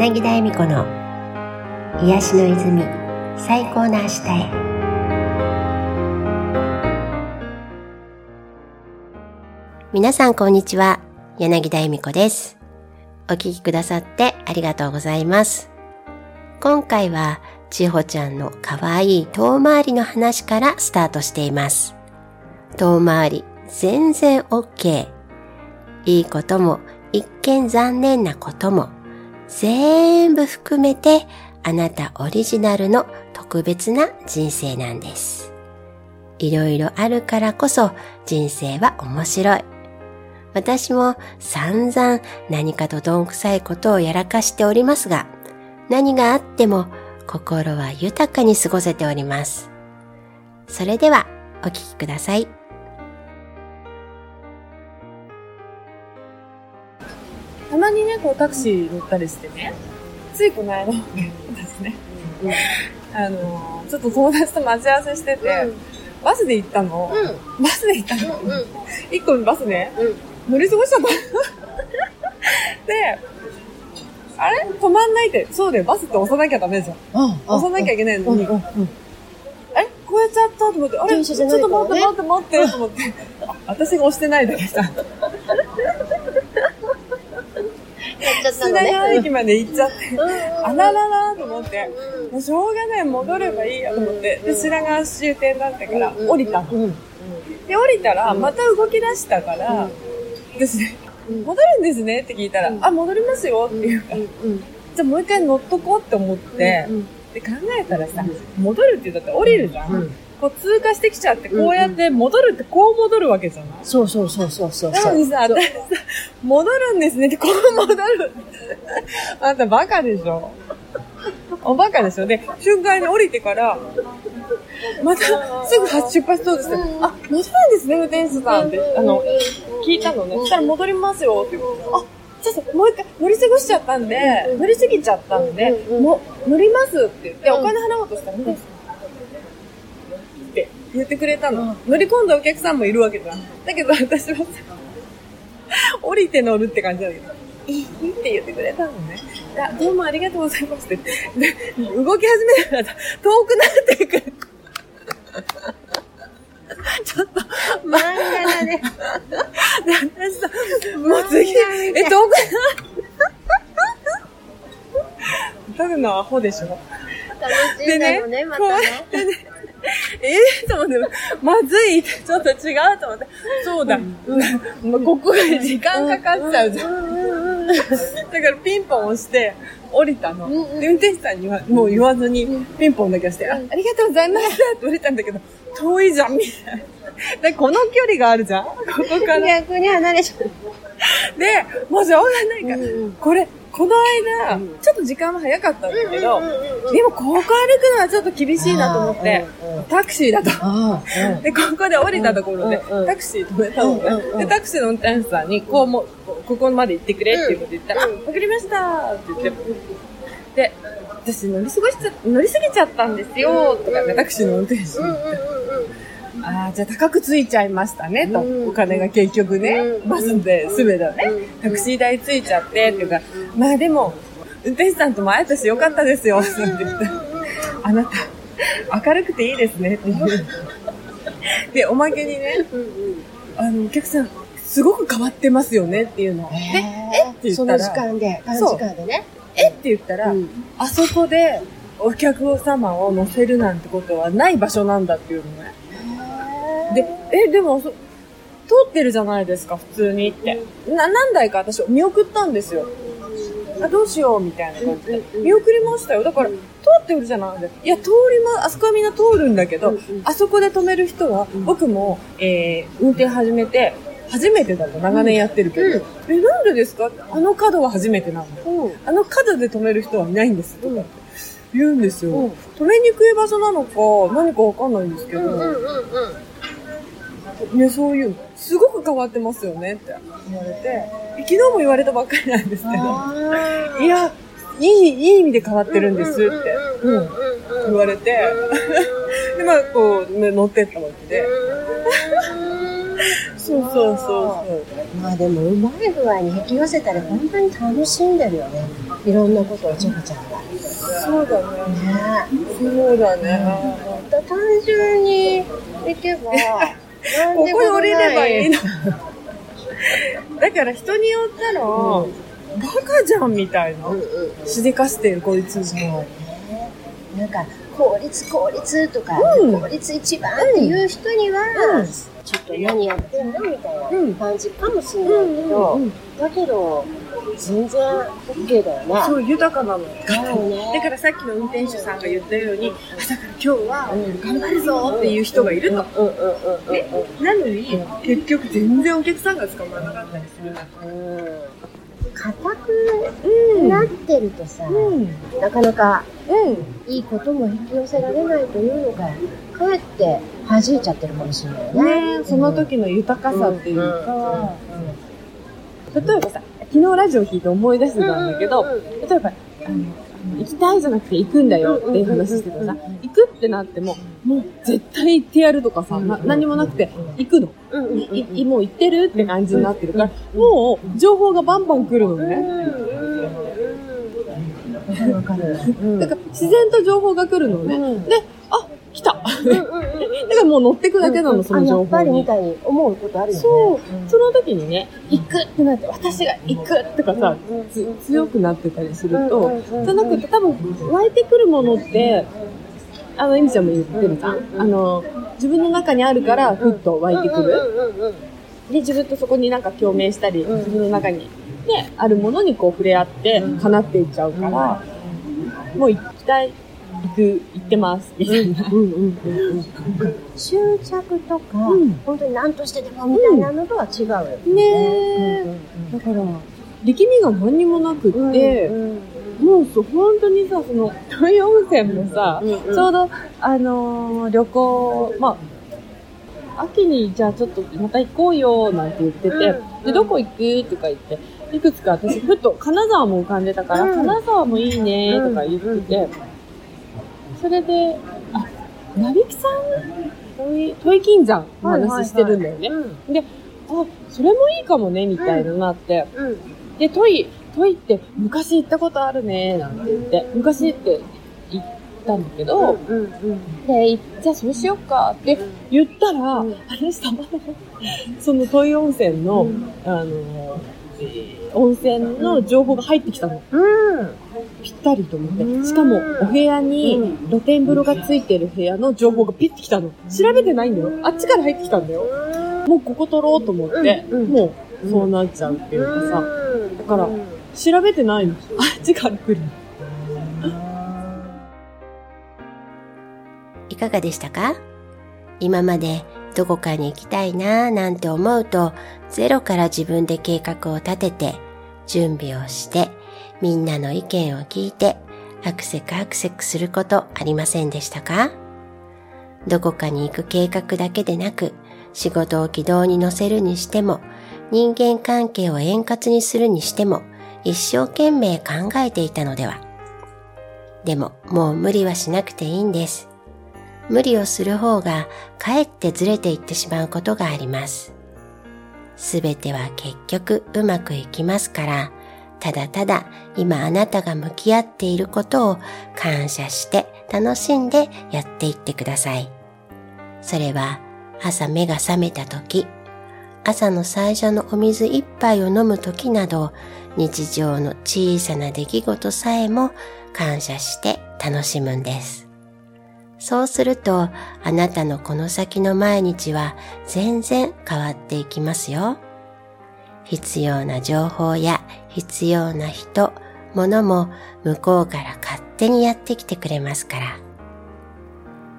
柳田恵美子の癒しの泉最高の明日へ。皆さんこんにちは。柳田恵美子です。お聞きくださってありがとうございます。今回は千穂ちゃんの可愛い遠回りの話からスタートしています。遠回り全然 OK いいことも一見残念なことも。全部含めてあなたオリジナルの特別な人生なんです。いろいろあるからこそ人生は面白い。私も散々何かとどんくさいことをやらかしておりますが、何があっても心は豊かに過ごせております。それではお聴きください。たまにね、こうタクシー乗ったりしてね、ついこの間ですね、あの、ちょっと友達と待ち合わせしてて、バスで行ったの。バスで行ったの。一個のバスね、乗り過ごしちゃった。で、あれ？止まんないって。そうだよ、バスって押さなきゃダメじゃん。押さなきゃいけないのに。え？超えちゃった？と思って、あれ？ちょっと待って待って待ってと思って。私が押してないだけさ。品川駅まで行っちゃって、あらららと思って、もうしょうがない、戻ればいいやと思って、で、品川終点だったから降りたの。で、降りたら、また動き出したから、ですね、戻るんですねって聞いたら、あ、戻りますよって言うから、じゃあもう一回乗っとこうって思って、で、考えたらさ、戻るって言ったら降りるじゃん。こう通過してきちゃって、こうやって戻るってこう戻るわけじゃない、そうそうそうそうそう。なのにさ、私さ、戻るんですねってこう戻る。あんたバカでしょ？おバカでしょ？で、瞬間に降りてから、またすぐ出発そうです。あ、戻るんですね、運転手さんって、あの、聞いたのね。そしたら戻りますよって言う。あ、ちょっともう一回乗り過ごしちゃったんで、乗り過ぎちゃったんで、も乗りますって言って、お金払おうとしたら、言ってくれたの。乗り込んだお客さんもいるわけじゃん。だけど私はさ、降りて乗るって感じだけど、いいって言ってくれたのね。どうもありがとうございますって。で、動き始めたら遠くなっていく。ちょっと、漫画だね。で、私さ、もう次、え、遠くなただ のアホでしょ楽しいんだろうね、またね。ええー、と思って、まずいちょっと違うと思って。そうだ。うん、ここが時間かかっちゃうじゃん。だからピンポン押して、降りたの。で、運転手さんにはもう言わずに、ピンポンだけして、あありがとうございますって降りたんだけど、遠いじゃん、みたいな。で、この距離があるじゃんここから。逆に離れちゃう。で、もうしょうがないから、これ、この間、うん、ちょっと時間は早かったんだけど、でもここ歩くのはちょっと厳しいなと思って、タクシーだと。で、ここで降りたところで、タクシー止めたのね。で、タクシーの運転手さんに、こうも、ここまで行ってくれっていうこと言ったら、あ、わかりましたって言って、で、私乗り過ごしちゃ、乗り過ぎちゃったんですよとかね、タクシーの運転手に言って。ああ、じゃあ高くついちゃいましたね、と。お金が結局ね、バスで済めたね。タクシー代ついちゃって、っていうか、まあでも、運転手さんとも会えたしよかったですよ、って言って。あなた、明るくていいですね、っていう。で、おまけにね、あの、お客さん、すごく変わってますよねっていうの。で、えって言ったら。その時間で、短時間でね。え？って言ったら、あそこでお客様を乗せるなんてことはない場所なんだっていうのね。で、え、でも、通ってるじゃないですか、普通にって。な、何台か私見送ったんですよ。あ、どうしよう、みたいな感じで。見送りましたよ。だから、通ってるじゃないですか。いや、通りま、あそこはみんな通るんだけど、あそこで止める人は、僕も、えー、運転始めて、初めてだと長年やってるけど、うん、え、なんでですか？あの角は初めてなんだよ。うん、あの角で止める人はいないんです。とかって言うんですよ。うん、止めにくい場所なのか、何かわかんないんですけど、うんうんうんうんね、そういう、すごく変わってますよねって言われて、昨日も言われたばっかりなんですけど、いや、いい、いい意味で変わってるんですって、うん、言われて、で、まあ、こう、ね、乗ってったわけで。そうそうそうそう。まあでも、うまい具合に引き寄せたら本当に楽しんでるよね。いろんなことをちほちゃんが。そうだね。ねそうだね。単純にいけば、ここに降りればいいの。だから人によったら、バカじゃんみたいな。しでかしてるこいつ。そうね。なんか、効率効率とか、効率一番っていう人には、ちょっと何やってんのみたいな感じかもしれないけど、だけど、全然 OK だよね。そう、豊かなの。だよね。だからさっきの運転手さんが言ったように、朝から今日は頑張るぞっていう人がいると。なのに、結局全然お客さんが捕まらなかったりする。うん。硬くなってるとさ、うん。なかなかうん。いいことも引き寄せられないというのが、かえって弾いちゃってるかもしれないよね。ねその時の豊かさっていうか、例えばさ、昨日ラジオ聞いて思い出してたんだけど、例えば、あの、行きたいじゃなくて行くんだよっていう話してたらさ、行くってなっても、もう絶対行ってやるとかさ、な何もなくて、行くの。もう行ってるって感じになってるから、もう情報がバンバン来るのね。わかるわかる。だから自然と情報が来るのね。うん。で、だからもう乗ってくだけなの、その情報あやっぱりみに。たいに思うことあるよね。そう。その時にね、行くってなって、私が行くとかさ、つ強くなってたりすると、じゃなくて多分湧いてくるものって、あの、エミちゃんも言ってるじゃん。あの、自分の中にあるから、ふっと湧いてくる。で、自分とそこになんか共鳴したり、自分の中に、ね、あるものにこう触れ合って、叶っていっちゃうから、もう行きたい、行く、行ってます、みたいな。執着とか、うん。本当に何としてでもみたいなのとは違うよね。ねえ。だから、力みが何にもなくって、うんもうそう、本当にさ、その、東洋温泉もさ、うんうん。ちょうど、あのー旅行、まあ、秋にじゃあちょっとまた行こうよ、なんて言ってて、うんで、どこ行くとか言って、いくつか私、ふっと金沢も浮かんでたから、うん。金沢もいいね、とか言ってて、それで、あ、なびきさん、トイ、金山の話してるんだよね。うん。で、あ、それもいいかもね、みたいななって、うん。で、トイ、トイって昔行ったことあるね、なんて言って、昔って言ったんだけど、うんうんで、じゃあそうしよっかって言ったら、うん。あれしたまの、そのトイ温泉の、あの、温泉の情報が入ってきたの。うん。ぴったりと思って。うんしかも、お部屋に露天風呂がついてる部屋の情報がピッてきたの。調べてないんだよ。あっちから入ってきたんだよ。もうここ取ろうと思って、もうそうなっちゃうっていうかさ、だから調べてないの。あっちから来る。いかがでしたか？今までどこかに行きたいなぁなんて思うと、ゼロから自分で計画を立てて、準備をして、みんなの意見を聞いて、アクセクアクセクすることありませんでしたか？どこかに行く計画だけでなく、仕事を軌道に乗せるにしても、人間関係を円滑にするにしても、一生懸命考えていたのでは。でも、もう無理はしなくていいんです。無理をする方がかえってずれていってしまうことがあります。すべては結局うまくいきますから、ただただ今あなたが向き合っていることを感謝して楽しんでやっていってください。それは朝目が覚めた時、朝の最初のお水一杯を飲む時など日常の小さな出来事さえも感謝して楽しむんです。そうすると、あなたのこの先の毎日は全然変わっていきますよ。必要な情報や必要な人、物も向こうから勝手にやってきてくれますから。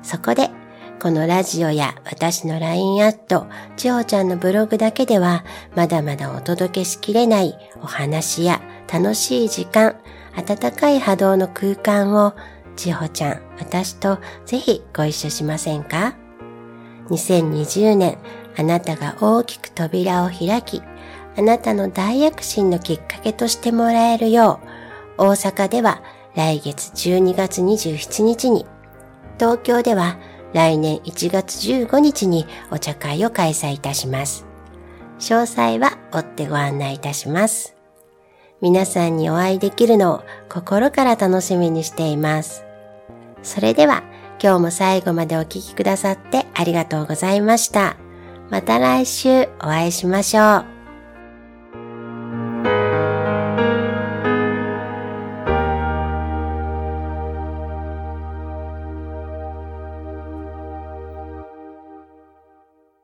そこで、このラジオや私の LINE アット、ちほちゃんのブログだけでは、まだまだお届けしきれないお話や楽しい時間、温かい波動の空間をちほちゃん、私とぜひご一緒しませんか ?2020 年、あなたが大きく扉を開き、あなたの大躍進のきっかけとしてもらえるよう、大阪では来月12月27日に、東京では来年1月15日にお茶会を開催いたします。詳細は追ってご案内いたします。皆さんにお会いできるのを心から楽しみにしています。それでは今日も最後までお聴きくださってありがとうございました。また来週お会いしましょう。